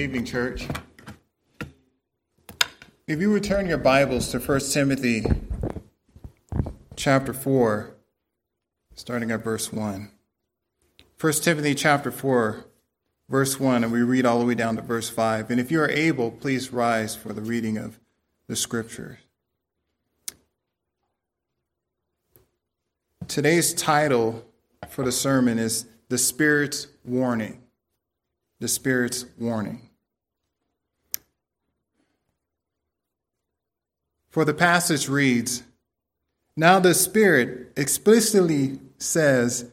evening, church. If you return your Bibles to 1 Timothy chapter 4, starting at verse 1. 1 Timothy chapter 4, verse 1, and we read all the way down to verse 5. And if you are able, please rise for the reading of the scriptures. Today's title for the sermon is The Spirit's Warning. The Spirit's Warning. For the passage reads Now the Spirit explicitly says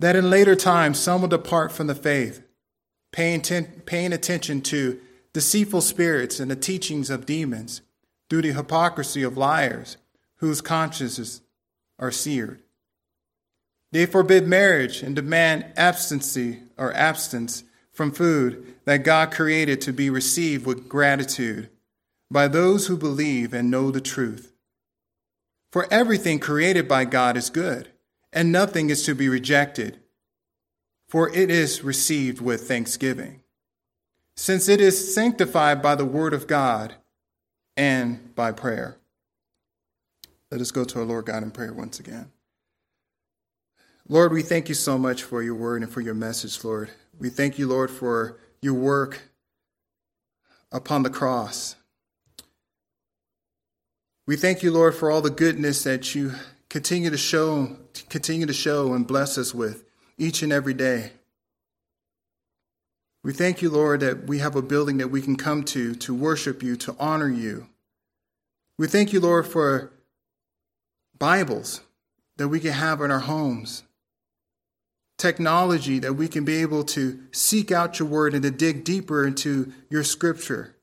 that in later times some will depart from the faith, paying, ten, paying attention to deceitful spirits and the teachings of demons through the hypocrisy of liars whose consciences are seared. They forbid marriage and demand abstinency or abstinence from food that God created to be received with gratitude by those who believe and know the truth. For everything created by God is good, and nothing is to be rejected, for it is received with thanksgiving, since it is sanctified by the word of God and by prayer. Let us go to our Lord God in prayer once again. Lord, we thank you so much for your word and for your message, Lord. We thank you, Lord, for your work upon the cross. We thank you, Lord, for all the goodness that you continue to show, continue to show and bless us with each and every day. We thank you, Lord, that we have a building that we can come to to worship you, to honor you. We thank you, Lord, for Bibles that we can have in our homes, technology that we can be able to seek out your word and to dig deeper into your scripture.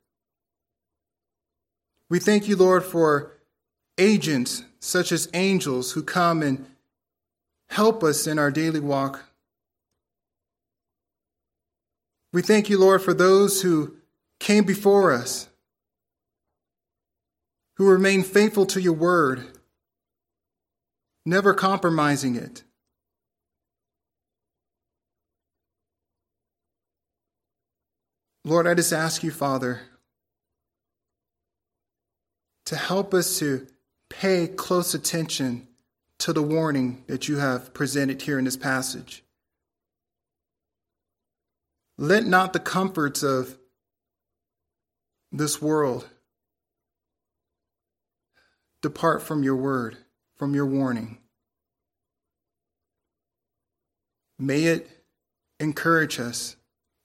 We thank you, Lord, for agents such as angels who come and help us in our daily walk. We thank you, Lord, for those who came before us, who remain faithful to your word, never compromising it. Lord, I just ask you, Father, to help us to pay close attention to the warning that you have presented here in this passage. Let not the comforts of this world depart from your word, from your warning. May it encourage us,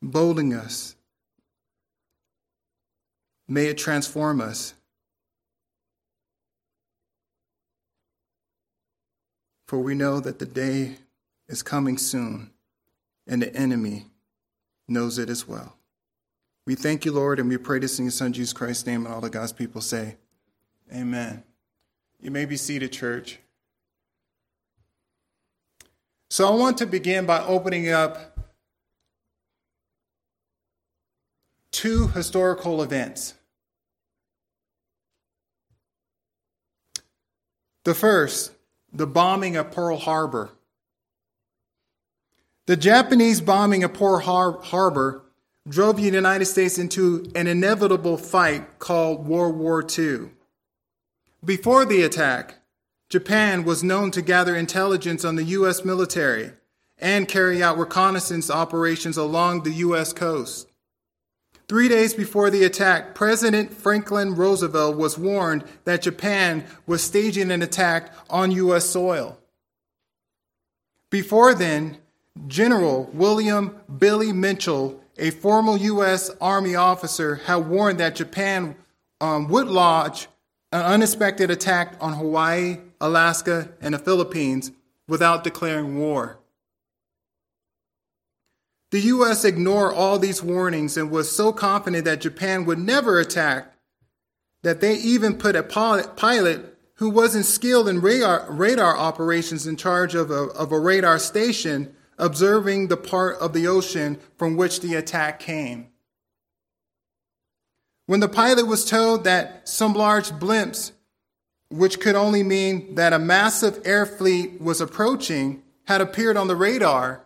bolding us. May it transform us. For we know that the day is coming soon, and the enemy knows it as well. We thank you, Lord, and we pray this in your Son, Jesus Christ's name, and all the God's people say, Amen. You may be seated, church. So I want to begin by opening up two historical events. The first the bombing of Pearl Harbor. The Japanese bombing of Pearl Harbor drove the United States into an inevitable fight called World War II. Before the attack, Japan was known to gather intelligence on the U.S. military and carry out reconnaissance operations along the U.S. coast. Three days before the attack, President Franklin Roosevelt was warned that Japan was staging an attack on U.S. soil. Before then, General William Billy Mitchell, a former U.S. Army officer, had warned that Japan um, would launch an unexpected attack on Hawaii, Alaska, and the Philippines without declaring war. The U.S. ignored all these warnings and was so confident that Japan would never attack that they even put a pilot who wasn't skilled in radar, radar operations in charge of a, of a radar station observing the part of the ocean from which the attack came. When the pilot was told that some large blimps, which could only mean that a massive air fleet was approaching, had appeared on the radar,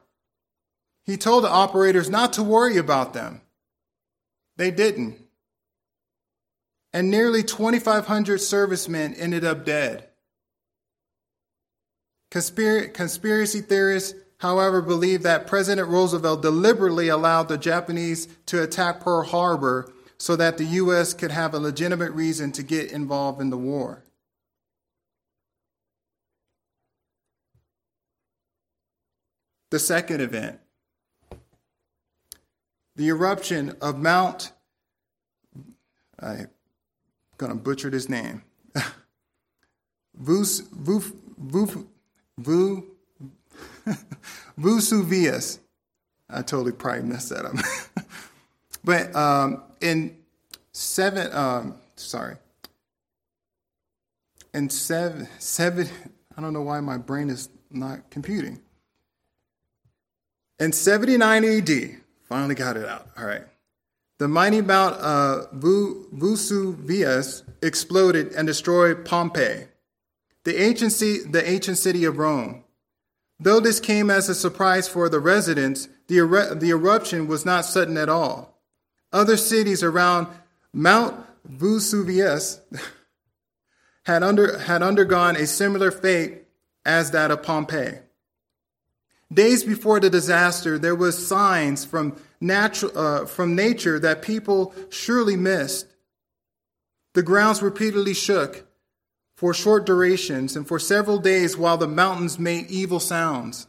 he told the operators not to worry about them. They didn't. And nearly 2,500 servicemen ended up dead. Conspiracy theorists, however, believe that President Roosevelt deliberately allowed the Japanese to attack Pearl Harbor so that the U.S. could have a legitimate reason to get involved in the war. The second event the eruption of Mount, I'm going to butcher this name, Vus, Vuf, Vuf, Vu, Vesuvius. I totally probably messed that up. but um, in seven, um, sorry, in seven, seven, I don't know why my brain is not computing. In 79 AD, finally got it out. All right. The mighty Mount uh, Vesuvius exploded and destroyed Pompeii, the ancient, the ancient city of Rome. Though this came as a surprise for the residents, the, er- the eruption was not sudden at all. Other cities around Mount Vesuvius had, under, had undergone a similar fate as that of Pompeii. Days before the disaster, there was signs from, natural, uh, from nature that people surely missed. The grounds repeatedly shook for short durations and for several days while the mountains made evil sounds.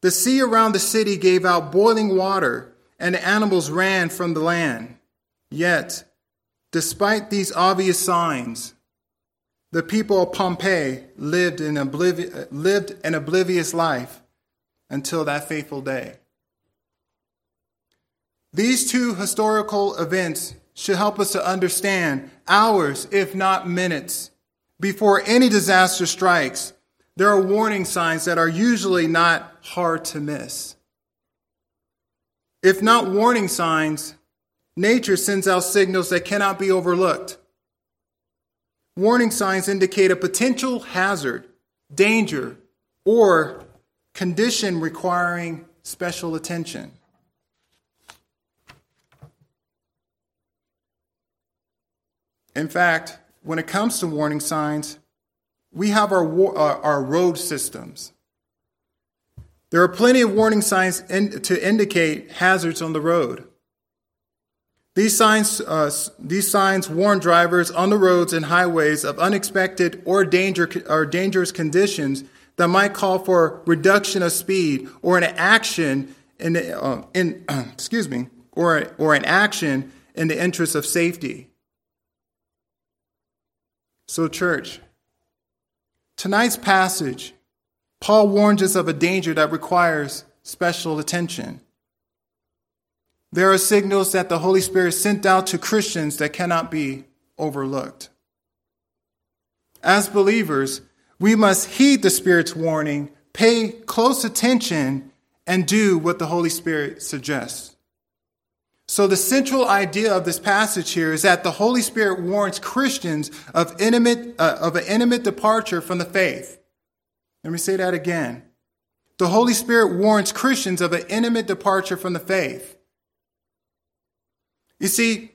The sea around the city gave out boiling water, and the animals ran from the land. Yet, despite these obvious signs, the people of Pompeii lived, obliv- lived an oblivious life until that fateful day. These two historical events should help us to understand hours, if not minutes, before any disaster strikes. There are warning signs that are usually not hard to miss. If not warning signs, nature sends out signals that cannot be overlooked. Warning signs indicate a potential hazard, danger, or condition requiring special attention. In fact, when it comes to warning signs, we have our, uh, our road systems. There are plenty of warning signs in, to indicate hazards on the road. These signs, uh, these signs warn drivers on the roads and highways of unexpected or, danger, or dangerous conditions that might call for reduction of speed or an action in, the, uh, in excuse me, or, or an action in the interest of safety. So, church, tonight's passage, Paul warns us of a danger that requires special attention. There are signals that the Holy Spirit sent out to Christians that cannot be overlooked. As believers, we must heed the Spirit's warning, pay close attention, and do what the Holy Spirit suggests. So, the central idea of this passage here is that the Holy Spirit warns Christians of, intimate, uh, of an intimate departure from the faith. Let me say that again. The Holy Spirit warns Christians of an intimate departure from the faith. You see,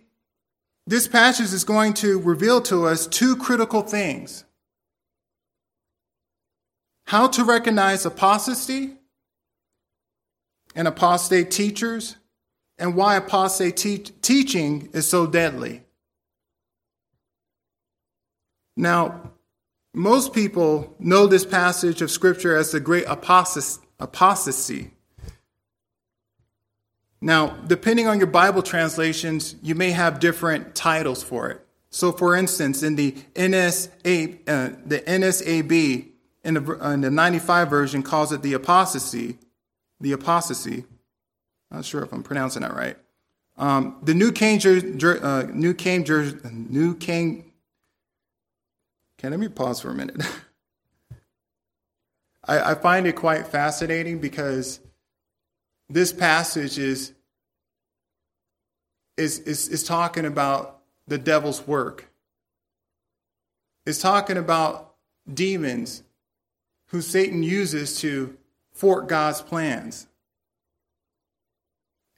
this passage is going to reveal to us two critical things how to recognize apostasy and apostate teachers, and why apostate te- teaching is so deadly. Now, most people know this passage of Scripture as the great apostasy. Now, depending on your Bible translations, you may have different titles for it. So, for instance, in the NSA, uh, the NSAB, in the, in the 95 version calls it the apostasy. The apostasy. Not sure if I'm pronouncing that right. Um, the New King, uh, New King, New King. Can let me pause for a minute. I, I find it quite fascinating because this passage is, is, is, is talking about the devil's work. It's talking about demons who Satan uses to thwart God's plans.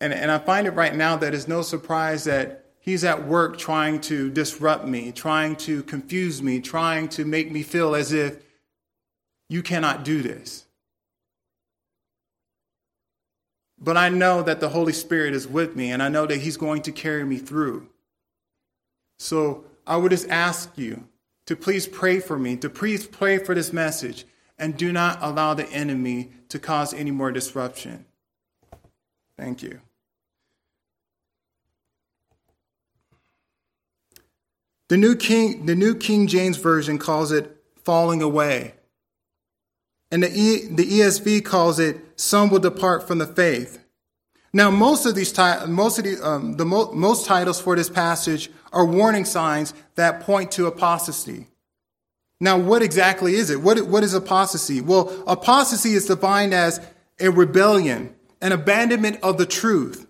And, and I find it right now that it's no surprise that he's at work trying to disrupt me, trying to confuse me, trying to make me feel as if you cannot do this. But I know that the Holy Spirit is with me, and I know that he's going to carry me through. So I would just ask you to please pray for me, to please pray for this message, and do not allow the enemy to cause any more disruption. Thank you. The New King, the New King James Version calls it falling away. And the, e, the ESV calls it some will depart from the faith. Now, most of these, most of the, um, the mo- most titles for this passage are warning signs that point to apostasy. Now, what exactly is it? What, what is apostasy? Well, apostasy is defined as a rebellion, an abandonment of the truth,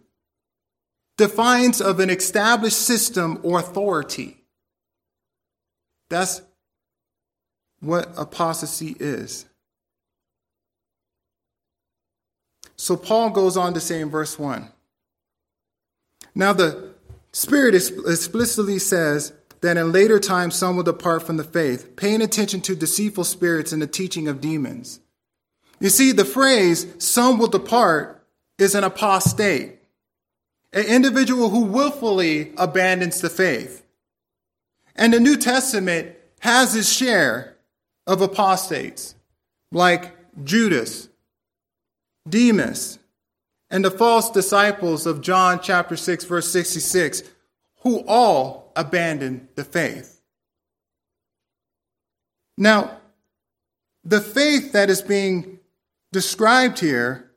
defiance of an established system or authority. That's what apostasy is. So Paul goes on to say in verse 1 Now the Spirit explicitly says that in later times some will depart from the faith, paying attention to deceitful spirits and the teaching of demons. You see, the phrase, some will depart, is an apostate, an individual who willfully abandons the faith. And the New Testament has its share of apostates, like Judas, Demas, and the false disciples of John chapter 6, verse 66, who all abandoned the faith. Now, the faith that is being described here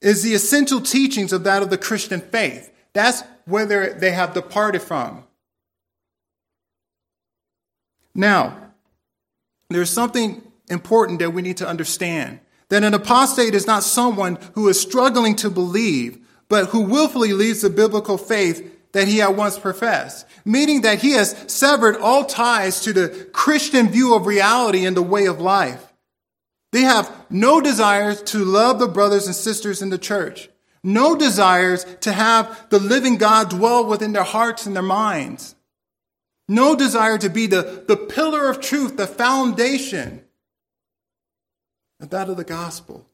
is the essential teachings of that of the Christian faith. That's where they have departed from. Now, there's something important that we need to understand that an apostate is not someone who is struggling to believe, but who willfully leaves the biblical faith that he had once professed, meaning that he has severed all ties to the Christian view of reality and the way of life. They have no desires to love the brothers and sisters in the church, no desires to have the living God dwell within their hearts and their minds, no desire to be the, the pillar of truth, the foundation and that of the gospel.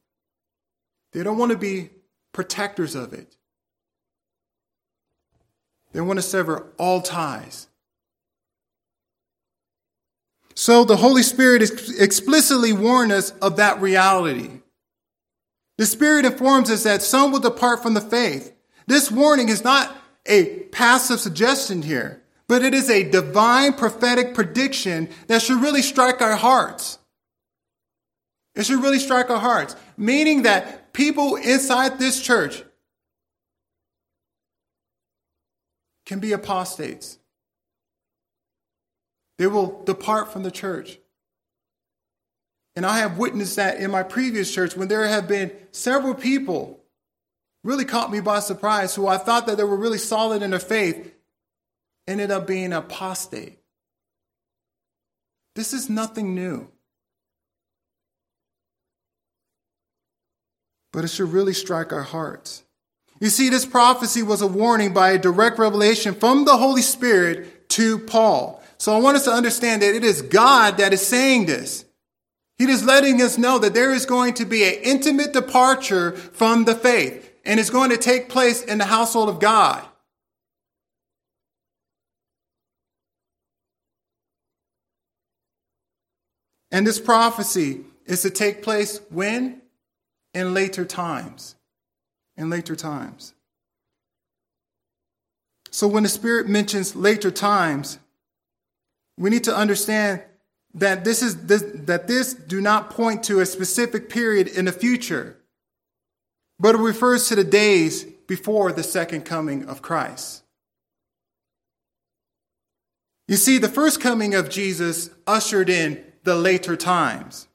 They don't want to be protectors of it. They want to sever all ties. So the Holy Spirit explicitly warned us of that reality. The Spirit informs us that some will depart from the faith. This warning is not a passive suggestion here, but it is a divine prophetic prediction that should really strike our hearts. It should really strike our hearts, meaning that people inside this church can be apostates. They will depart from the church. And I have witnessed that in my previous church when there have been several people really caught me by surprise who I thought that they were really solid in their faith ended up being apostate. This is nothing new. but it should really strike our hearts. You see, this prophecy was a warning by a direct revelation from the Holy Spirit to Paul. So I want us to understand that it is God that is saying this. He is letting us know that there is going to be an intimate departure from the faith, and it's going to take place in the household of God. And this prophecy is to take place when? in later times. In later times. So when the Spirit mentions later times, we need to understand that this is this, that this do not point to a specific period in the future, but it refers to the days before the second coming of Christ. You see, the first coming of Jesus ushered in the later times.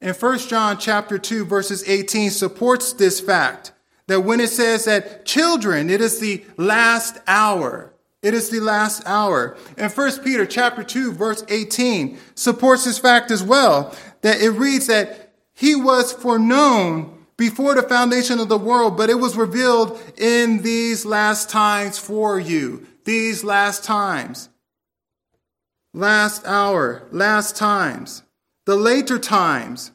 And 1 John chapter 2 verses 18 supports this fact that when it says that children, it is the last hour. It is the last hour. And 1 Peter chapter 2 verse 18 supports this fact as well, that it reads that he was foreknown before the foundation of the world, but it was revealed in these last times for you. These last times. Last hour, last times. The later times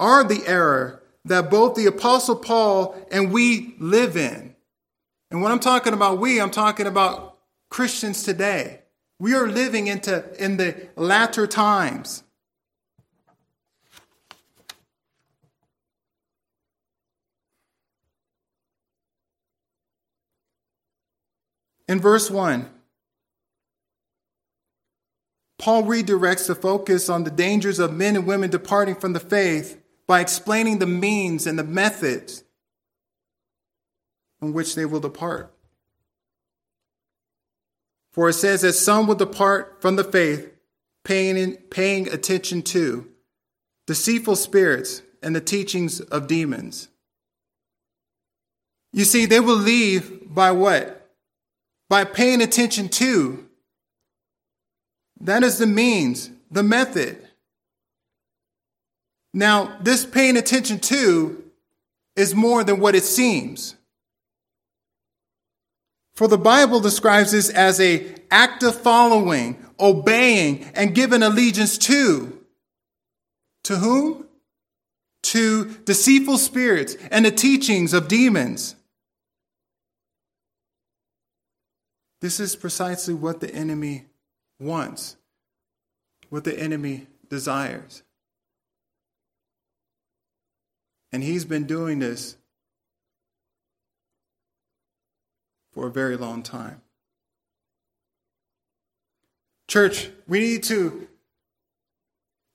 are the era that both the Apostle Paul and we live in. And when I'm talking about we, I'm talking about Christians today. We are living into in the latter times. In verse 1, Paul redirects the focus on the dangers of men and women departing from the faith by explaining the means and the methods in which they will depart. For it says that some will depart from the faith, paying, paying attention to deceitful spirits and the teachings of demons. You see, they will leave by what? by paying attention to. That is the means, the method. Now, this paying attention to is more than what it seems. For the Bible describes this as a active following, obeying, and giving allegiance to. To whom? To deceitful spirits and the teachings of demons. This is precisely what the enemy wants, what the enemy desires. And he's been doing this for a very long time. Church, we need to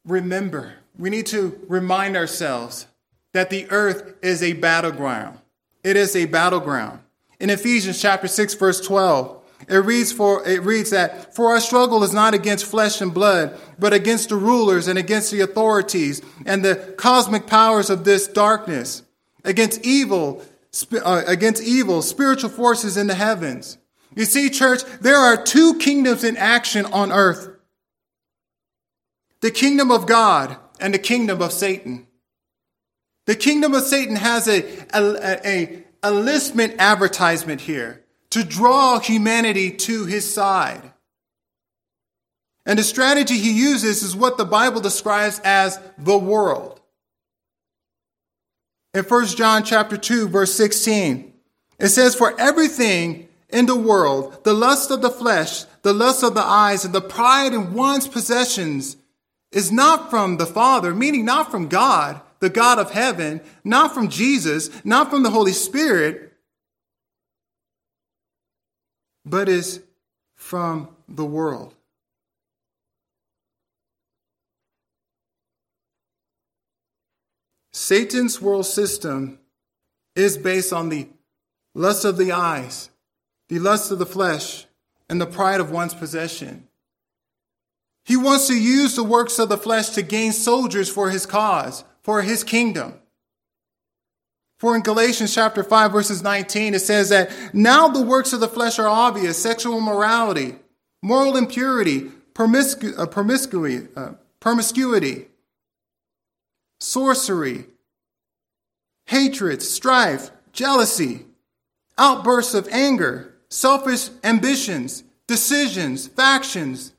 remember, we need to remind ourselves that the earth is a battleground. It is a battleground. In Ephesians chapter 6 verse 12, it reads for it reads that for our struggle is not against flesh and blood, but against the rulers and against the authorities and the cosmic powers of this darkness, against evil uh, against evil spiritual forces in the heavens. You see, church, there are two kingdoms in action on earth. The kingdom of God and the kingdom of Satan. The kingdom of Satan has a, a, a, a enlistment advertisement here to draw humanity to his side. And the strategy he uses is what the Bible describes as the world. In 1 John chapter 2 verse 16, it says, For everything in the world, the lust of the flesh, the lust of the eyes, and the pride in one's possessions is not from the Father, meaning not from God, the God of heaven, not from Jesus, not from the Holy Spirit, but is from the world. Satan's world system is based on the lust of the eyes, the lust of the flesh, and the pride of one's possession. He wants to use the works of the flesh to gain soldiers for his cause, for his kingdom. For in Galatians chapter 5 verses 19, it says that now the works of the flesh are obvious, sexual immorality, moral impurity, promiscu- uh, uh, promiscuity, sorcery, hatred, strife, jealousy, outbursts of anger, selfish ambitions, decisions, factions.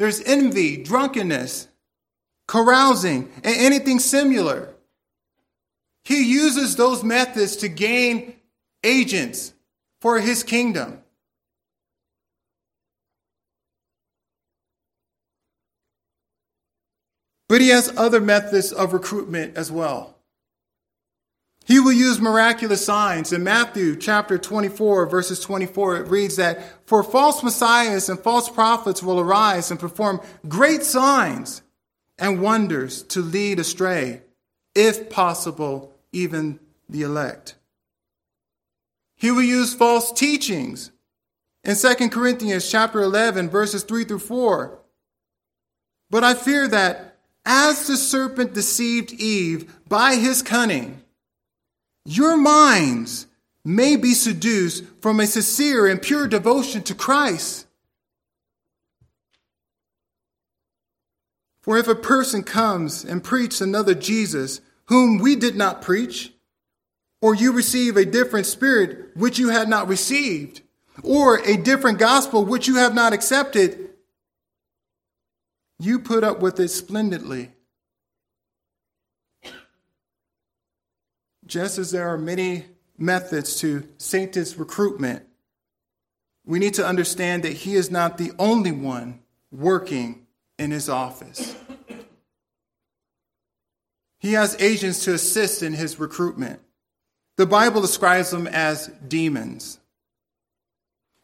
There's envy, drunkenness, carousing, and anything similar. He uses those methods to gain agents for his kingdom. But he has other methods of recruitment as well. He will use miraculous signs. In Matthew chapter 24, verses 24, it reads that for false messiahs and false prophets will arise and perform great signs and wonders to lead astray, if possible, even the elect. He will use false teachings. In 2 Corinthians chapter 11 verses 3 through 4. But I fear that as the serpent deceived Eve by his cunning, your minds may be seduced from a sincere and pure devotion to Christ. For if a person comes and preaches another Jesus whom we did not preach? Or you receive a different spirit which you had not received? Or a different gospel which you have not accepted? You put up with it splendidly. Just as there are many methods to Satan's recruitment, we need to understand that he is not the only one working in his office. He has agents to assist in his recruitment. The Bible describes them as demons.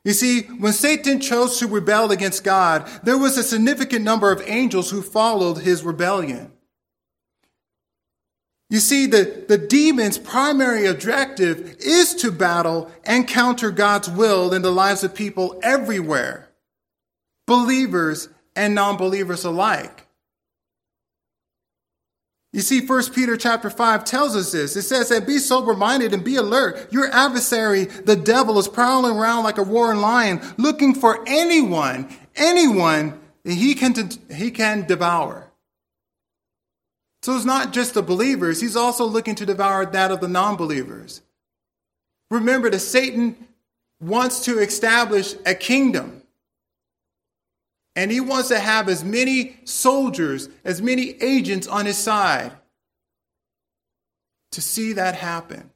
You see, when Satan chose to rebel against God, there was a significant number of angels who followed his rebellion. You see, the, the demon's primary objective is to battle and counter God's will in the lives of people everywhere, believers and non believers alike. You see, 1 Peter chapter 5 tells us this. It says that be sober minded and be alert. Your adversary, the devil, is prowling around like a roaring lion, looking for anyone, anyone that he can, he can devour. So it's not just the believers, he's also looking to devour that of the non believers. Remember that Satan wants to establish a kingdom. And he wants to have as many soldiers, as many agents on his side to see that happen.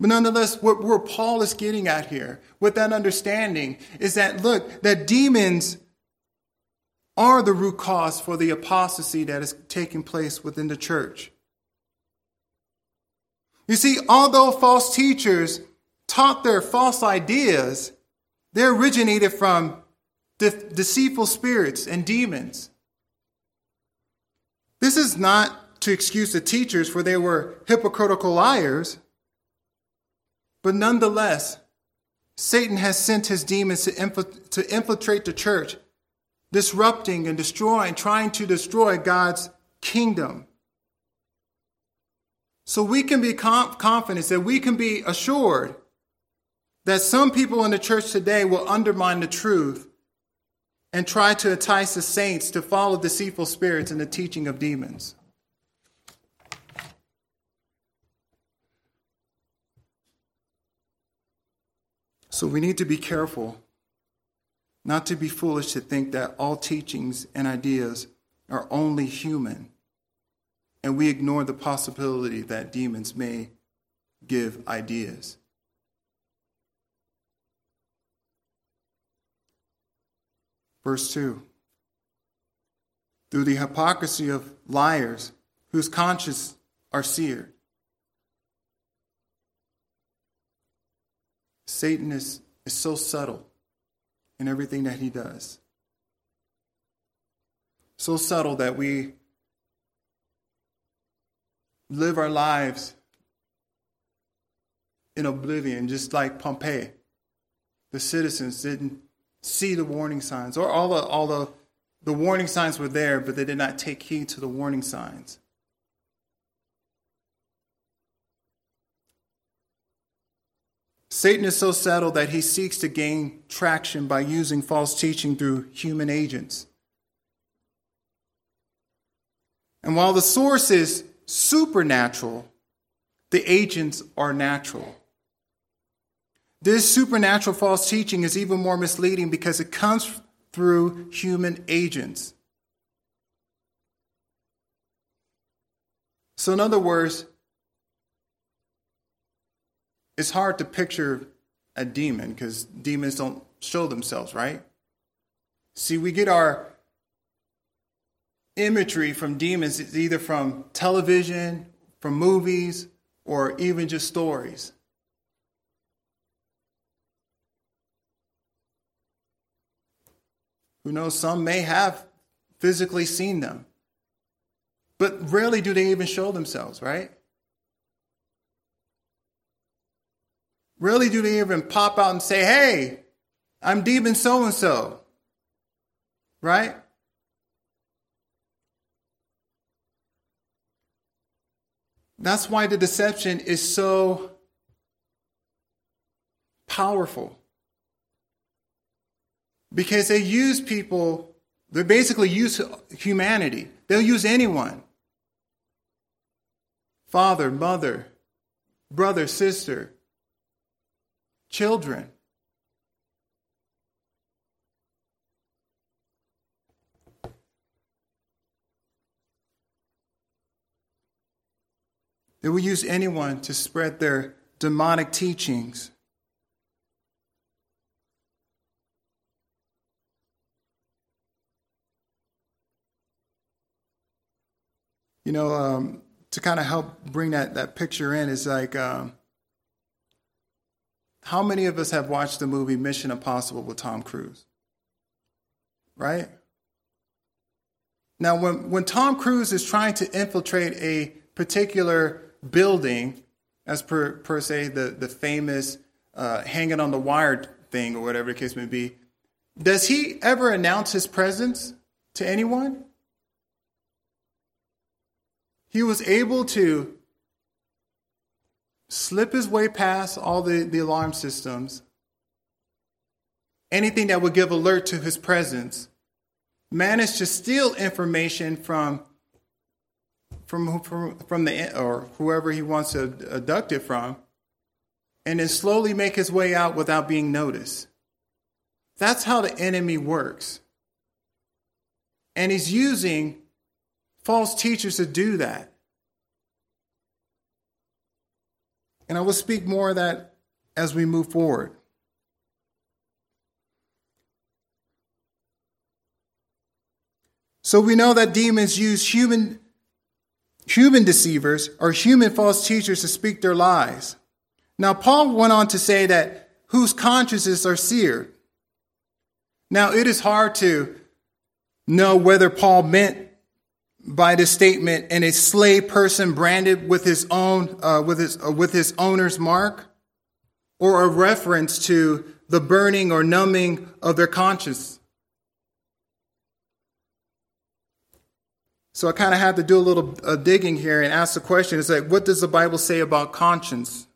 But nonetheless, what, what Paul is getting at here with that understanding is that, look, that demons are the root cause for the apostasy that is taking place within the church. You see, although false teachers taught their false ideas, they originated from de- deceitful spirits and demons. This is not to excuse the teachers, for they were hypocritical liars. But nonetheless, Satan has sent his demons to, to infiltrate the church, disrupting and destroying, trying to destroy God's kingdom. So we can be confident that we can be assured that some people in the church today will undermine the truth and try to entice the saints to follow deceitful spirits and the teaching of demons. So we need to be careful not to be foolish to think that all teachings and ideas are only human, and we ignore the possibility that demons may give ideas. Verse 2 Through the hypocrisy of liars whose consciences are seared. Satan is, is so subtle in everything that he does. So subtle that we live our lives in oblivion, just like Pompeii. The citizens didn't see the warning signs, or all the, all the, the warning signs were there, but they did not take heed to the warning signs. Satan is so subtle that he seeks to gain traction by using false teaching through human agents. And while the source is supernatural, the agents are natural. This supernatural false teaching is even more misleading because it comes through human agents. So, in other words, it's hard to picture a demon because demons don't show themselves, right? See, we get our imagery from demons it's either from television, from movies, or even just stories. Who knows, some may have physically seen them, but rarely do they even show themselves, right? Rarely do they even pop out and say, hey, I'm demon so and so, right? That's why the deception is so powerful because they use people They basically use humanity. They'll use anyone. Father, mother, brother, sister, children. They will use anyone to spread their demonic teachings. You know, um, to kind of help bring that, that picture in is like, um, how many of us have watched the movie Mission Impossible with Tom Cruise? Right? Now, when, when Tom Cruise is trying to infiltrate a particular building, as per, per se the, the famous uh, hanging on the wire thing or whatever the case may be, does he ever announce his presence to anyone? He was able to slip his way past all the, the alarm systems, anything that would give alert to his presence, managed to steal information from from, from, from the, or whoever he wants to abduct it from, and then slowly make his way out without being noticed. That's how the enemy works. And he's using false teachers to do that. And I will speak more of that as we move forward. So we know that demons use human human deceivers or human false teachers to speak their lies. Now, Paul went on to say that whose consciences are seared. Now, it is hard to know whether Paul meant by this statement and a slave person branded with his own uh, with his uh, with his owner's mark, or a reference to the burning or numbing of their conscience. So I kind of had to do a little uh, digging here and ask the question it's like, what does the Bible say about conscience?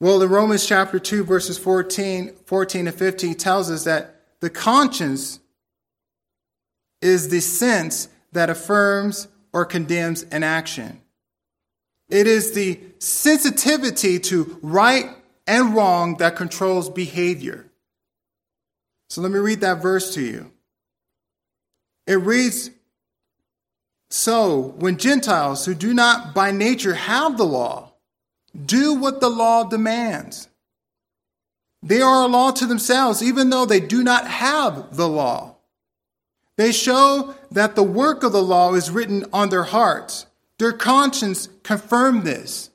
Well, in Romans chapter 2, verses 14, 14 and 15 tells us that the conscience is the sense that affirms or condemns an action. It is the sensitivity to right and wrong that controls behavior. So let me read that verse to you. It reads, so, when Gentiles who do not by nature have the law do what the law demands, they are a law to themselves, even though they do not have the law. They show that the work of the law is written on their hearts. Their conscience confirm this.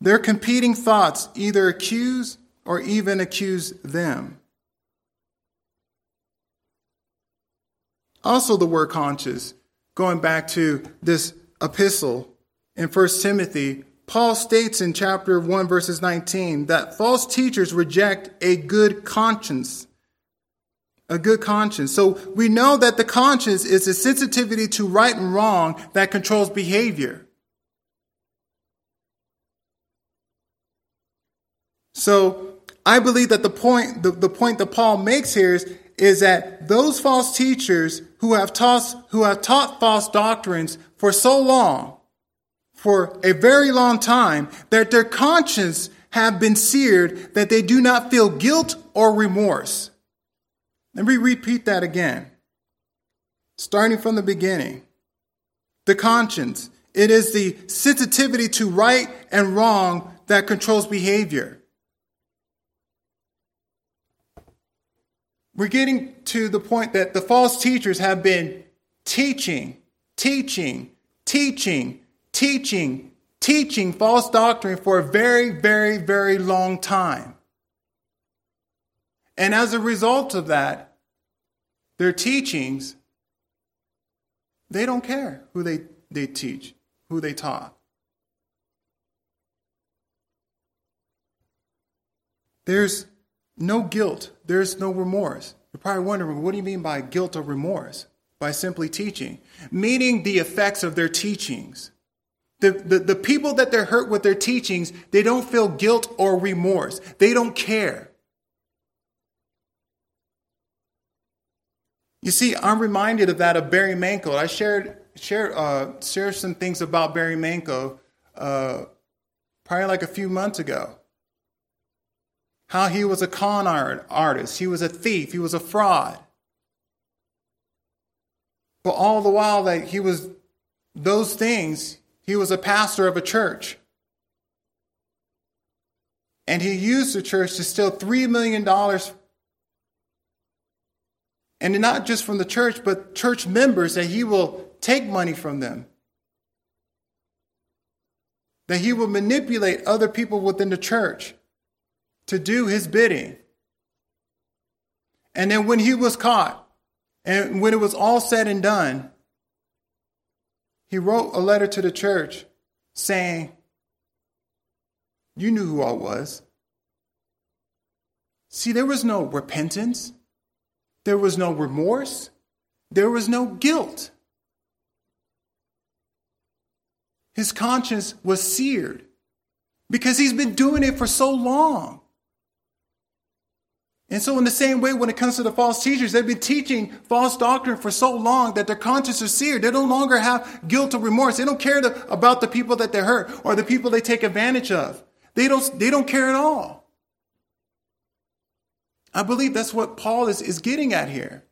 Their competing thoughts either accuse or even accuse them. Also, the word conscience, going back to this epistle in 1 Timothy, Paul states in chapter 1, verses 19, that false teachers reject a good conscience. A good conscience. So we know that the conscience is a sensitivity to right and wrong that controls behavior. So I believe that the point, the, the point that Paul makes here is is that those false teachers who have taught, who have taught false doctrines for so long, for a very long time, that their conscience have been seared that they do not feel guilt or remorse. Let me repeat that again. Starting from the beginning. The conscience. It is the sensitivity to right and wrong that controls behavior. we're getting to the point that the false teachers have been teaching, teaching, teaching, teaching, teaching false doctrine for a very, very, very long time. And as a result of that, their teachings, they don't care who they, they teach, who they taught. There's no guilt, there's no remorse. You're probably wondering, what do you mean by guilt or remorse? By simply teaching, meaning the effects of their teachings. The, the, the people that they're hurt with their teachings, they don't feel guilt or remorse. They don't care. You see, I'm reminded of that of Barry Minkow. I shared shared uh, shared some things about Barry Minkow uh, probably like a few months ago. How he was a con art artist, he was a thief, he was a fraud. But all the while that he was those things, he was a pastor of a church. And he used the church to steal $3 million. And not just from the church, but church members, that he will take money from them. That he will manipulate other people within the church to do his bidding. And then when he was caught, and when it was all said and done, he wrote a letter to the church saying, You knew who I was. See, there was no repentance, there was no remorse, there was no guilt. His conscience was seared because he's been doing it for so long. And so, in the same way, when it comes to the false teachers, they've been teaching false doctrine for so long that their conscience is seared. They no longer have guilt or remorse. They don't care to, about the people that they hurt or the people they take advantage of. They don't, they don't care at all. I believe that's what Paul is, is getting at here.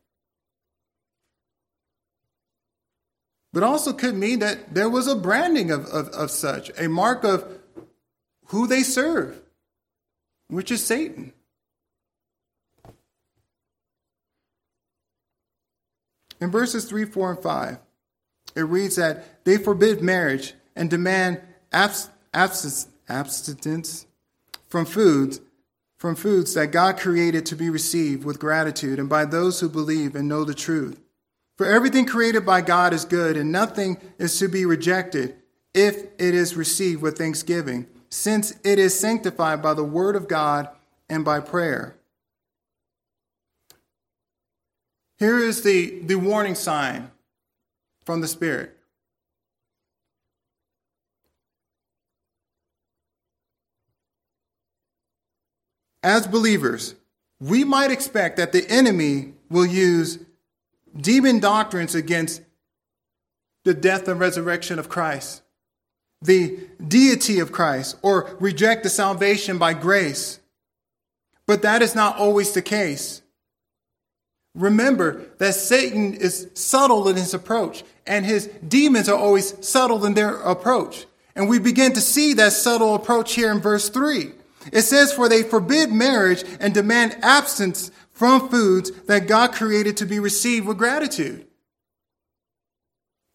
But also could mean that there was a branding of, of, of such, a mark of who they serve, which is Satan. In verses 3, 4, and 5, it reads that they forbid marriage and demand abs- abs- abstinence from foods from foods that God created to be received with gratitude and by those who believe and know the truth. For everything created by God is good, and nothing is to be rejected if it is received with thanksgiving, since it is sanctified by the word of God and by prayer. Here is the, the warning sign from the Spirit. As believers, we might expect that the enemy will use demon doctrines against the death and resurrection of Christ, the deity of Christ, or reject the salvation by grace. But that is not always the case. Remember that Satan is subtle in his approach, and his demons are always subtle in their approach. And we begin to see that subtle approach here in verse 3. It says, For they forbid marriage and demand absence from foods that God created to be received with gratitude.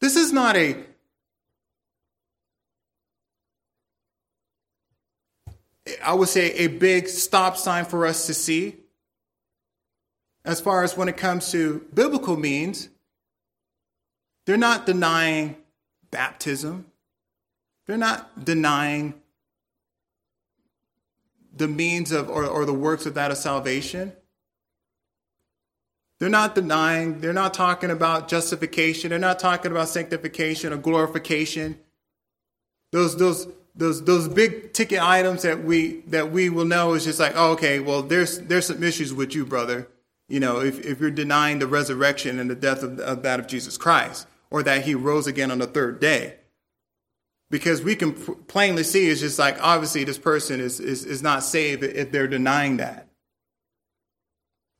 This is not a I would say a big stop sign for us to see as far as when it comes to biblical means, they're not denying baptism. They're not denying the means of or, or the works of that of salvation. They're not denying, they're not talking about justification, they're not talking about sanctification or glorification. Those those those those big ticket items that we that we will know is just like, oh, okay, well, there's there's some issues with you, brother you know, if, if you're denying the resurrection and the death of, of that of Jesus Christ, or that he rose again on the third day. Because we can plainly see it's just like, obviously, this person is, is, is not saved if they're denying that.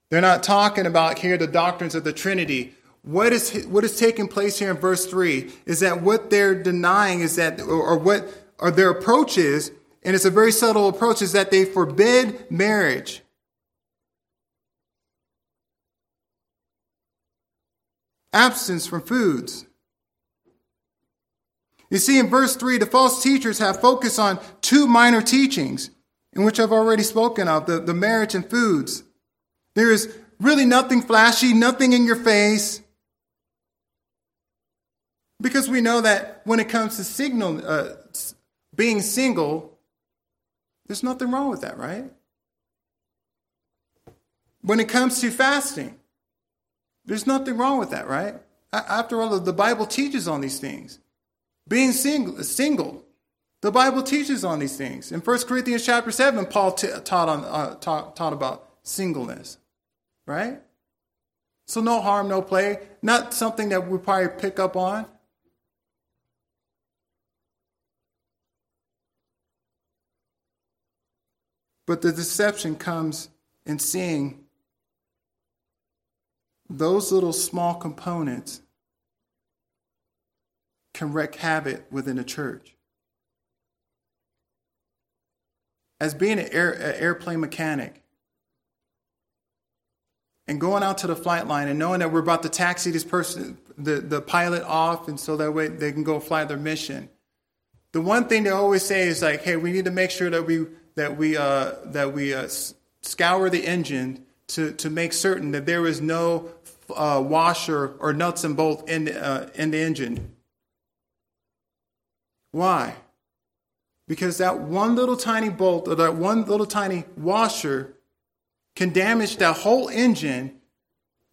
They're not talking about here the doctrines of the Trinity. What is, what is taking place here in verse 3 is that what they're denying is that, or, or what or their approach is, and it's a very subtle approach, is that they forbid marriage. absence from foods. You see, in verse 3, the false teachers have focused on two minor teachings, in which I've already spoken of the, the marriage and foods. There is really nothing flashy, nothing in your face. Because we know that when it comes to signal, uh, being single, there's nothing wrong with that, right? When it comes to fasting, there's nothing wrong with that, right? After all, the Bible teaches on these things. Being single, single the Bible teaches on these things. In 1 Corinthians chapter 7, Paul t- taught, on, uh, taught, taught about singleness, right? So no harm, no play. Not something that we probably pick up on. But the deception comes in seeing those little small components can wreak havoc within a church. As being an, air, an airplane mechanic and going out to the flight line and knowing that we're about to taxi this person, the, the pilot off, and so that way they can go fly their mission. The one thing they always say is like, hey, we need to make sure that we that we uh, that we uh, scour the engine to to make certain that there is no uh, washer or nuts and bolts in uh, in the engine. Why? Because that one little tiny bolt or that one little tiny washer can damage that whole engine,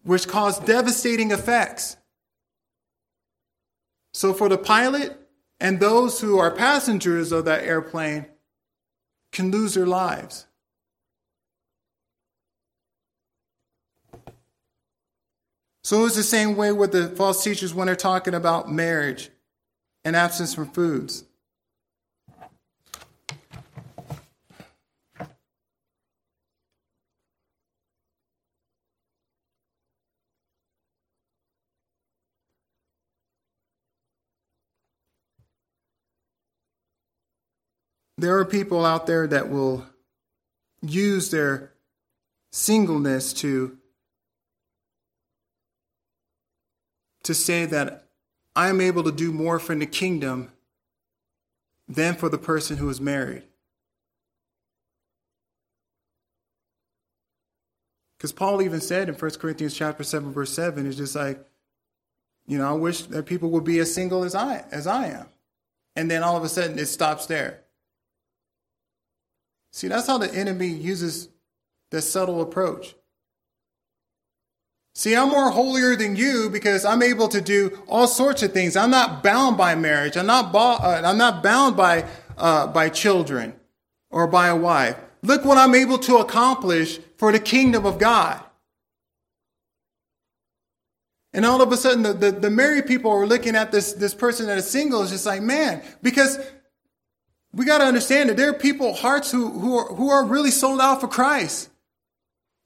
which cause devastating effects. So for the pilot and those who are passengers of that airplane can lose their lives. So it's the same way with the false teachers when they're talking about marriage and absence from foods. There are people out there that will use their singleness to to say that I'm able to do more for the kingdom than for the person who is married. Because Paul even said in 1 Corinthians chapter 7, verse 7, it's just like, you know, I wish that people would be as single as I as I am. And then all of a sudden it stops there. See, that's how the enemy uses this subtle approach. See, I'm more holier than you because I'm able to do all sorts of things. I'm not bound by marriage. I'm not, bo- uh, I'm not bound by, uh, by children or by a wife. Look what I'm able to accomplish for the kingdom of God. And all of a sudden, the, the, the married people are looking at this, this person that is single is just like, man, because we got to understand that there are people, hearts who, who, are, who are really sold out for Christ.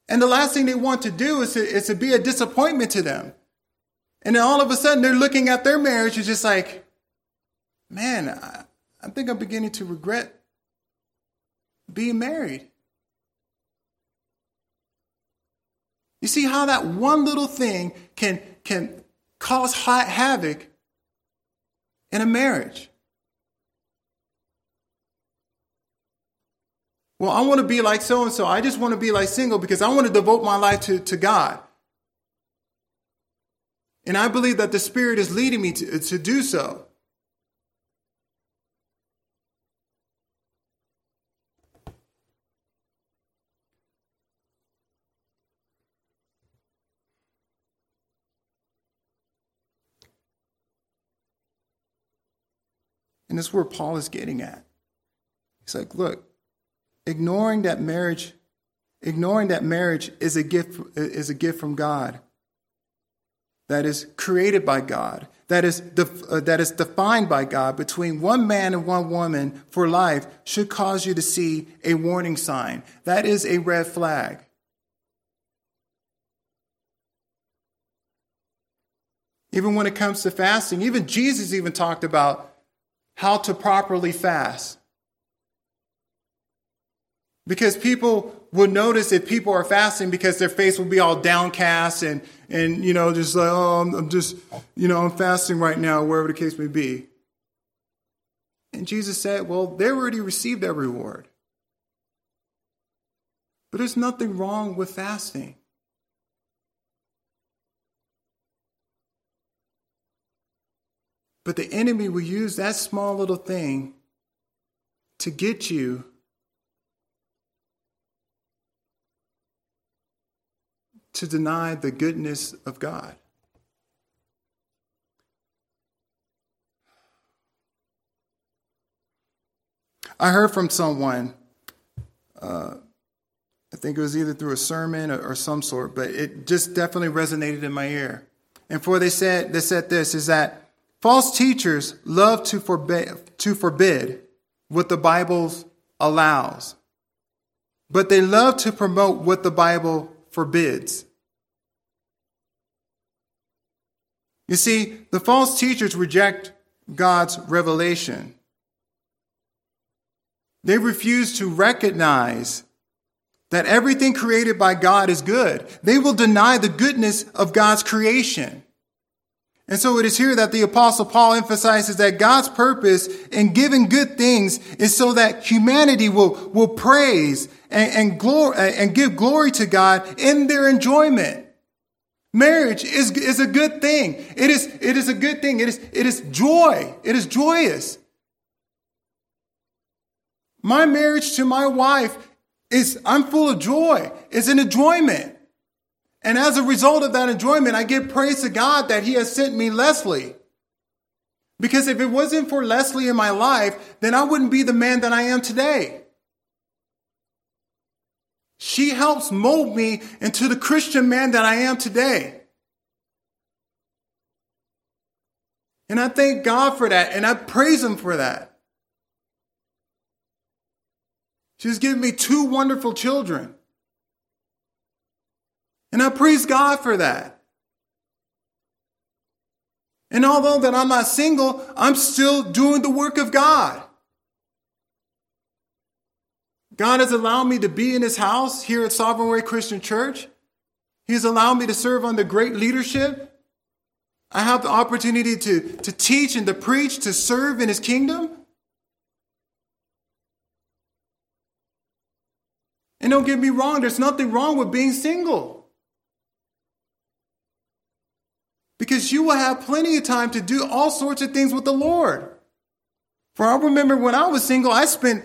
And the last thing they want to do is to, is to be a disappointment to them. And then all of a sudden they're looking at their marriage and just like, man, I, I think I'm beginning to regret being married. You see how that one little thing can, can cause havoc in a marriage. Well, I want to be like so and so. I just want to be like single because I want to devote my life to, to God. And I believe that the Spirit is leading me to, to do so. And that's where Paul is getting at. He's like, look, ignoring that marriage, ignoring that marriage is a gift, is a gift from God. That is created by God. That is, def, uh, that is defined by God between one man and one woman for life should cause you to see a warning sign. That is a red flag. Even when it comes to fasting, even Jesus even talked about how to properly fast. Because people would notice that people are fasting because their face will be all downcast and, and you know, just like, oh, I'm, I'm just, you know, I'm fasting right now, wherever the case may be. And Jesus said, well, they already received their reward. But there's nothing wrong with fasting. But the enemy will use that small little thing to get you to deny the goodness of God. I heard from someone uh, I think it was either through a sermon or, or some sort, but it just definitely resonated in my ear. And for they said they said this is that false teachers love to to forbid what the Bible allows, but they love to promote what the Bible forbids. You see, the false teachers reject God's revelation. They refuse to recognize that everything created by God is good. They will deny the goodness of God's creation. And so it is here that the apostle Paul emphasizes that God's purpose in giving good things is so that humanity will, will praise and, and, and give glory to God in their enjoyment. Marriage is, is a good thing. It is, it is a good thing. It is, it is joy. It is joyous. My marriage to my wife is, I'm full of joy. It's an enjoyment. And as a result of that enjoyment, I give praise to God that He has sent me Leslie. Because if it wasn't for Leslie in my life, then I wouldn't be the man that I am today. She helps mold me into the Christian man that I am today. And I thank God for that, and I praise Him for that. She's given me two wonderful children. And I praise God for that. And although that I'm not single, I'm still doing the work of God. God has allowed me to be in his house here at Sovereign Way Christian Church. He's allowed me to serve under great leadership. I have the opportunity to, to teach and to preach, to serve in his kingdom. And don't get me wrong, there's nothing wrong with being single. because you will have plenty of time to do all sorts of things with the Lord. For I remember when I was single, I spent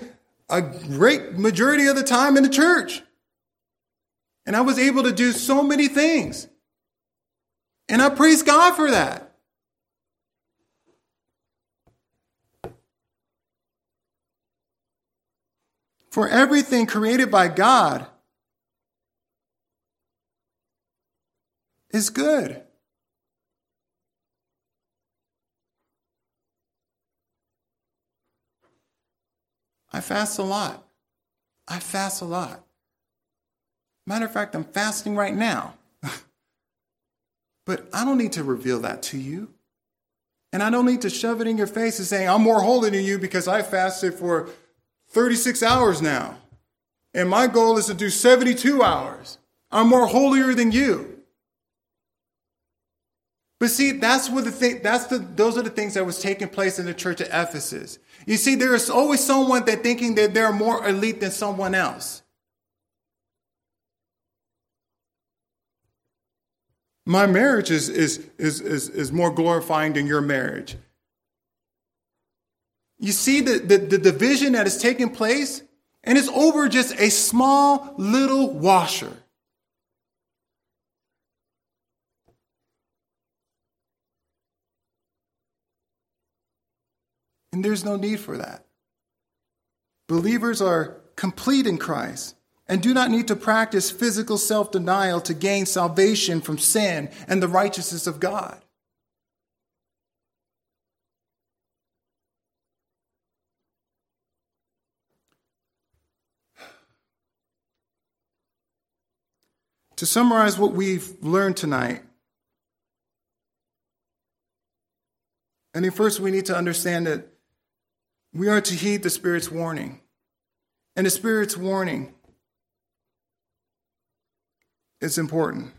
a great majority of the time in the church. And I was able to do so many things. And I praise God for that. For everything created by God is good. I fast a lot. I fast a lot. Matter of fact, I'm fasting right now. but I don't need to reveal that to you. And I don't need to shove it in your face and say, I'm more holy than you because I fasted for 36 hours now. And my goal is to do 72 hours. I'm more holier than you. But see, that's what the thing, that's the, those are the things that was taking place in the church of Ephesus. You see, there is always someone that thinking that they're more elite than someone else. My marriage is, is, is, is, is more glorifying than your marriage. You see the, the, the division that is taking place, and it's over just a small little washer. And there's no need for that. Believers are complete in Christ and do not need to practice physical self denial to gain salvation from sin and the righteousness of God. To summarize what we've learned tonight, I think first we need to understand that we are to heed the Spirit's warning. And the Spirit's warning is important.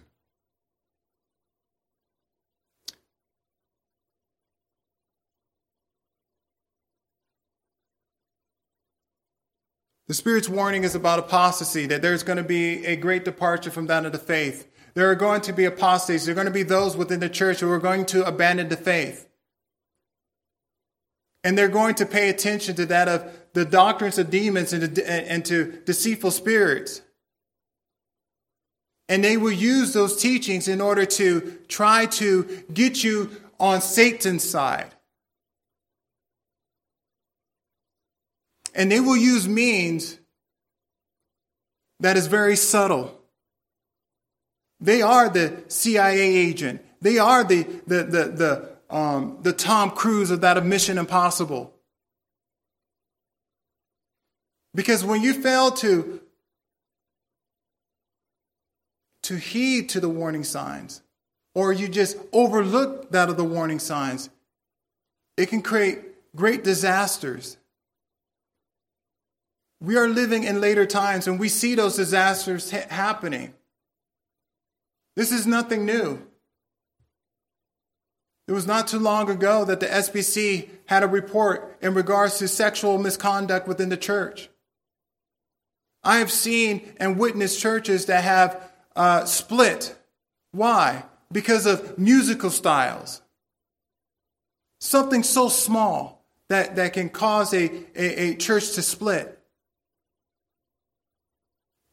The Spirit's warning is about apostasy, that there's going to be a great departure from that of the faith. There are going to be apostates. There are going to be those within the church who are going to abandon the faith. And they're going to pay attention to that of the doctrines of demons and to, and to deceitful spirits. And they will use those teachings in order to try to get you on Satan's side. And they will use means that is very subtle. They are the CIA agent. They are the, the, the, the, um, the Tom Cruise of that of Mission Impossible. Because when you fail to, to heed to the warning signs, or you just overlook that of the warning signs, it can create great disasters. We are living in later times and we see those disasters ha- happening. This is nothing new. It was not too long ago that the SBC had a report in regards to sexual misconduct within the church. I have seen and witnessed churches that have uh, split. Why? Because of musical styles. Something so small that, that can cause a, a, a church to split.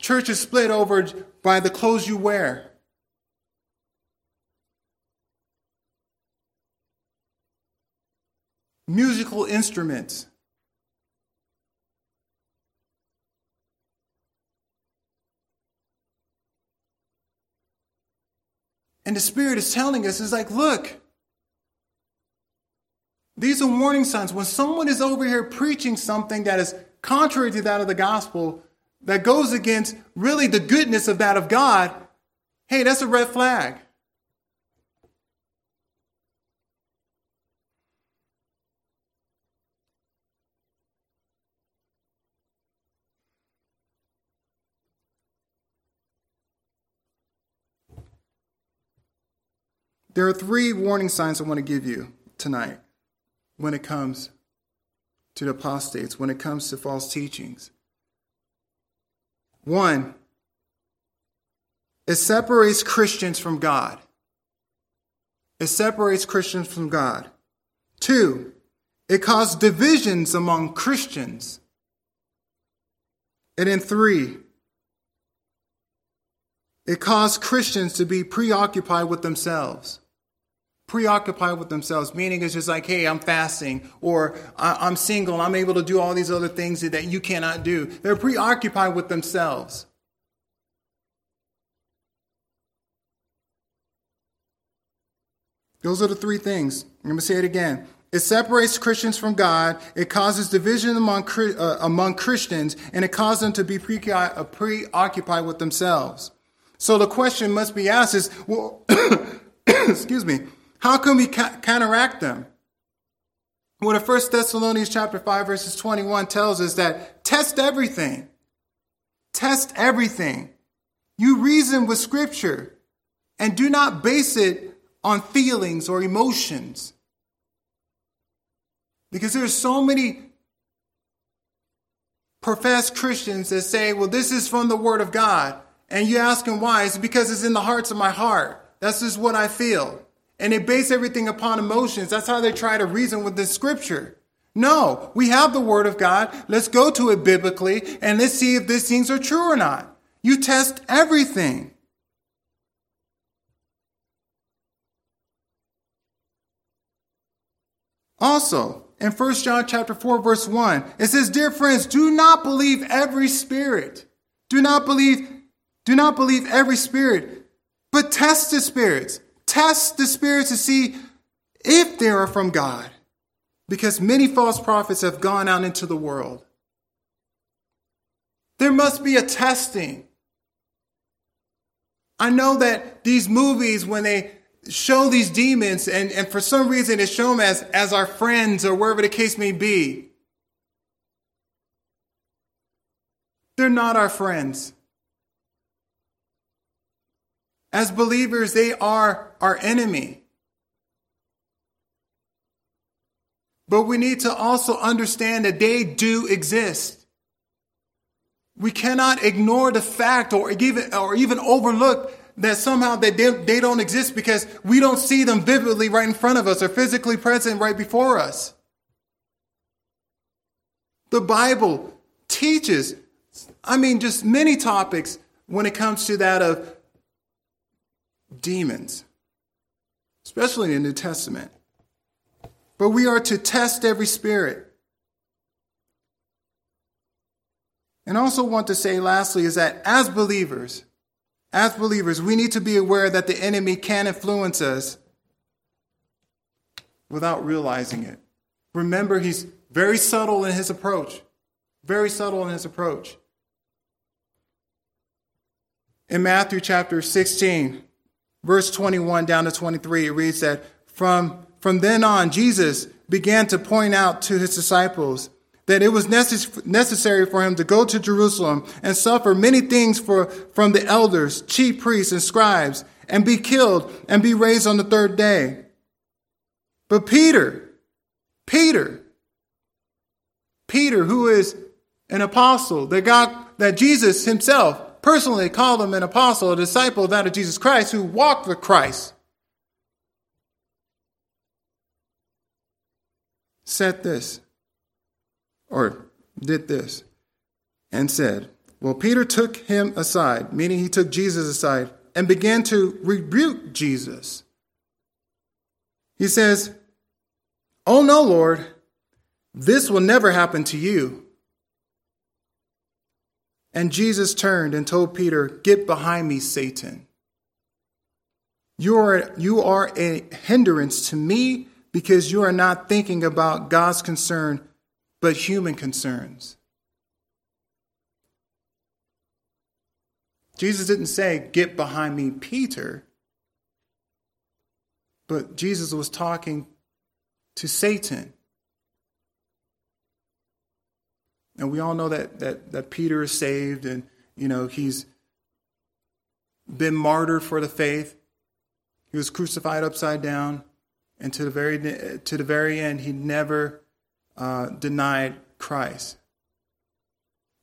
Church is split over by the clothes you wear. Musical instruments. And the Spirit is telling us, is like, look, these are warning signs. When someone is over here preaching something that is contrary to that of the gospel, that goes against really the goodness of that of God, hey, that's a red flag. There are three warning signs I want to give you tonight when it comes to the apostates, when it comes to false teachings. One, it separates Christians from God. It separates Christians from God. Two, it causes divisions among Christians. And then three, it caused Christians to be preoccupied with themselves. Preoccupied with themselves, meaning it's just like, hey, I'm fasting, or I'm single, I'm able to do all these other things that you cannot do. They're preoccupied with themselves. Those are the three things. I'm going to say it again. It separates Christians from God. It causes division among, uh, among Christians, and it causes them to be uh, preoccupied with themselves. So the question must be asked is, well, excuse me, how can we ca- counteract them? Well, the First Thessalonians chapter 5 verses 21 tells us that test everything. Test everything. You reason with scripture and do not base it on feelings or emotions. Because there's so many professed Christians that say, well, this is from the Word of God. And you ask them why. It's because it's in the hearts of my heart. That's just what I feel. And they base everything upon emotions. That's how they try to reason with this scripture. No, we have the word of God. Let's go to it biblically and let's see if these things are true or not. You test everything. Also, in 1 John chapter 4 verse 1, it says, "Dear friends, do not believe every spirit. Do not believe do not believe every spirit, but test the spirits. Test the spirits to see if they are from God, because many false prophets have gone out into the world. There must be a testing. I know that these movies, when they show these demons, and, and for some reason they show them as, as our friends or wherever the case may be, they're not our friends. As believers, they are our enemy. But we need to also understand that they do exist. We cannot ignore the fact or even, or even overlook that somehow they, they don't exist because we don't see them vividly right in front of us or physically present right before us. The Bible teaches, I mean, just many topics when it comes to that of demons, especially in the New Testament. But we are to test every spirit. And also want to say, lastly, is that as believers, as believers, we need to be aware that the enemy can influence us without realizing it. Remember, he's very subtle in his approach. Very subtle in his approach. In Matthew chapter 16, verse 21 down to 23, it reads that from, from then on, Jesus began to point out to his disciples that it was necess- necessary for him to go to Jerusalem and suffer many things for, from the elders, chief priests, and scribes, and be killed and be raised on the third day. But Peter, Peter, Peter, who is an apostle that God, that Jesus himself personally called him an apostle, a disciple of that of Jesus Christ, who walked with Christ, said this, or did this, and said, Well, Peter took him aside, meaning he took Jesus aside, and began to rebuke Jesus. He says, Oh no, Lord, this will never happen to you. And Jesus turned and told Peter, Get behind me, Satan. You are, you are a hindrance to me because you are not thinking about God's concern, but human concerns. Jesus didn't say, Get behind me, Peter. But Jesus was talking to Satan. And we all know that, that, that Peter is saved and, you know, he's been martyred for the faith. He was crucified upside down. And to the very, to the very end, he never uh, denied Christ.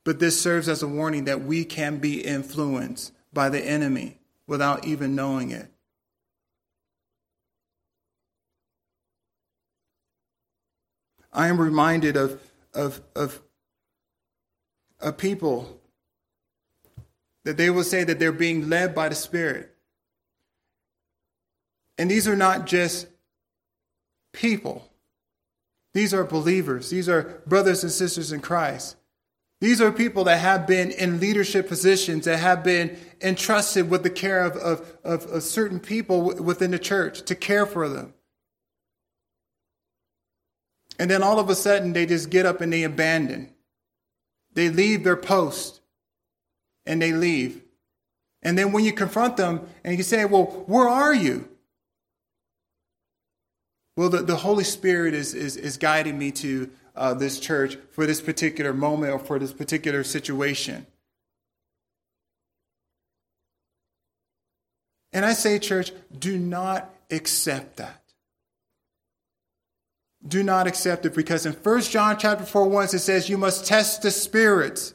But this serves as a warning that we can be influenced by the enemy without even knowing it. I am reminded of, of, of a people that they will say that they're being led by the Spirit. And these are not just people, these are believers, these are brothers and sisters in Christ. These are people that have been in leadership positions, that have been entrusted with the care of, of, of, of certain people within the church to care for them. And then all of a sudden, they just get up and they abandon. They leave their post and they leave. And then when you confront them and you say, Well, where are you? Well, the, the Holy Spirit is, is, is guiding me to uh, this church for this particular moment or for this particular situation. And I say, church, do not accept that do not accept it because in 1 John chapter 4 1 it says you must test the spirits.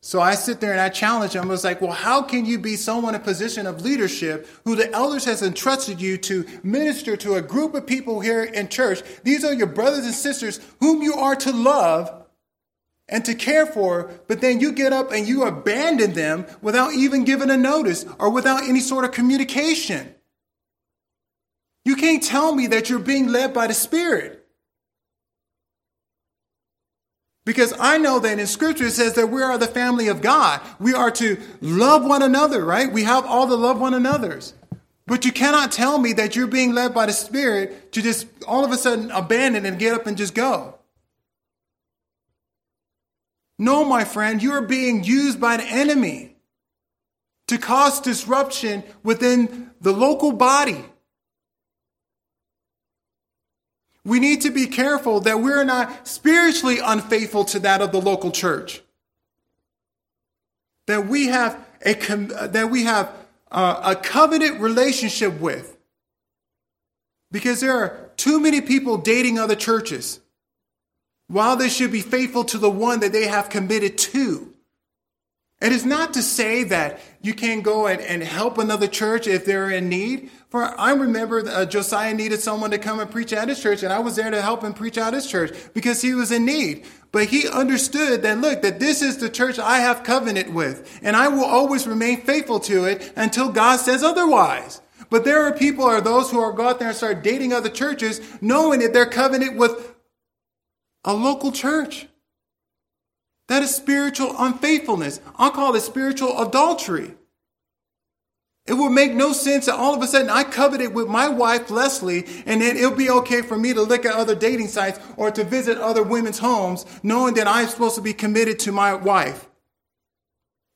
So I sit there and I challenge them. I was like, well, how can you be someone in a position of leadership who the elders has entrusted you to minister to a group of people here in church? These are your brothers and sisters whom you are to love and to care for, but then you get up and you abandon them without even giving a notice or without any sort of communication. You can't tell me that you're being led by the Spirit. Because I know that in scripture it says that we are the family of God. We are to love one another, right? We have all to love one another's. But you cannot tell me that you're being led by the Spirit to just all of a sudden abandon and get up and just go. No, my friend, you are being used by the enemy to cause disruption within the local body. We need to be careful that we're not spiritually unfaithful to that of the local church. That we have a, that we have a, a covenant relationship with. Because there are too many people dating other churches while they should be faithful to the one that they have committed to. It is not to say that you can't go and, and help another church if they're in need, for I remember uh, Josiah needed someone to come and preach at his church, and I was there to help him preach at his church because he was in need. But he understood that, look, that this is the church I have covenant with, and I will always remain faithful to it until God says otherwise. But there are people, or those who are go out there and start dating other churches, knowing that they're covenant with a local church. That is spiritual unfaithfulness. I'll call it spiritual adultery. It would make no sense that all of a sudden I coveted with my wife, Leslie, and then it'll be okay for me to look at other dating sites or to visit other women's homes, knowing that I'm supposed to be committed to my wife.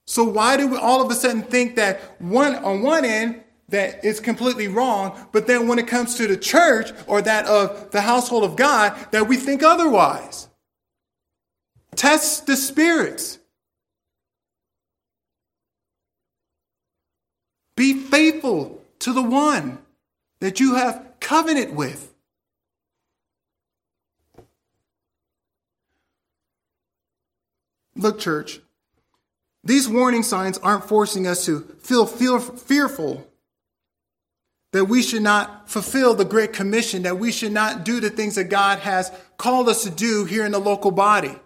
So why do we all of a sudden think that one, on one end, that it's completely wrong, but then when it comes to the church or that of the household of God, that we think otherwise? Test the spirits. Be faithful to the one that you have covenant with. Look, church, these warning signs aren't forcing us to feel, feel fearful that we should not fulfill the Great Commission, that we should not do the things that God has called us to do here in the local body.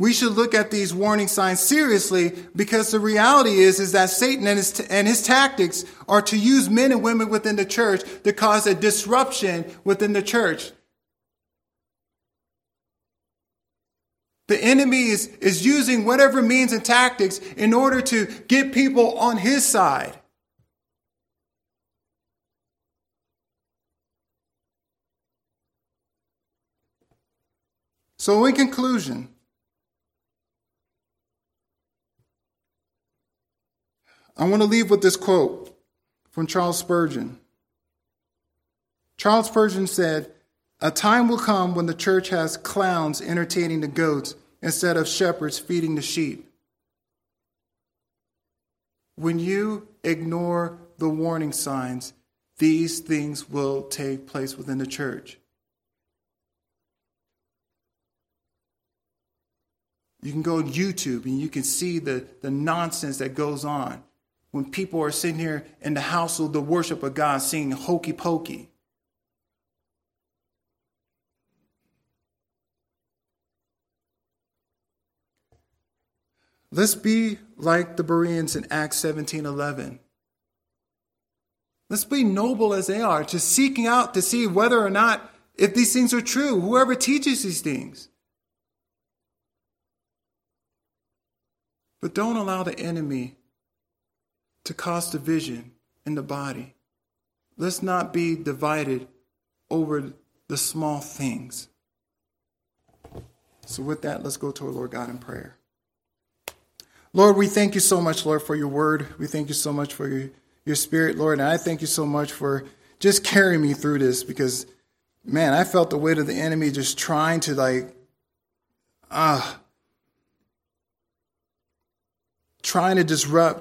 We should look at these warning signs seriously because the reality is, is that Satan and his, and his tactics are to use men and women within the church to cause a disruption within the church. The enemy is, is using whatever means and tactics in order to get people on his side. So, in conclusion, I want to leave with this quote from Charles Spurgeon. Charles Spurgeon said, A time will come when the church has clowns entertaining the goats instead of shepherds feeding the sheep. When you ignore the warning signs, these things will take place within the church. You can go on YouTube and you can see the, the nonsense that goes on when people are sitting here in the house of the worship of God singing hokey pokey. Let's be like the Bereans in Acts 17 11. Let's be noble as they are, just seeking out to see whether or not if these things are true, whoever teaches these things. But don't allow the enemy to cause division in the body. Let's not be divided over the small things. So, with that, let's go to our Lord God in prayer. Lord, we thank you so much, Lord, for your word. We thank you so much for your, your spirit, Lord. And I thank you so much for just carrying me through this because, man, I felt the weight of the enemy just trying to, like, ah, uh, trying to disrupt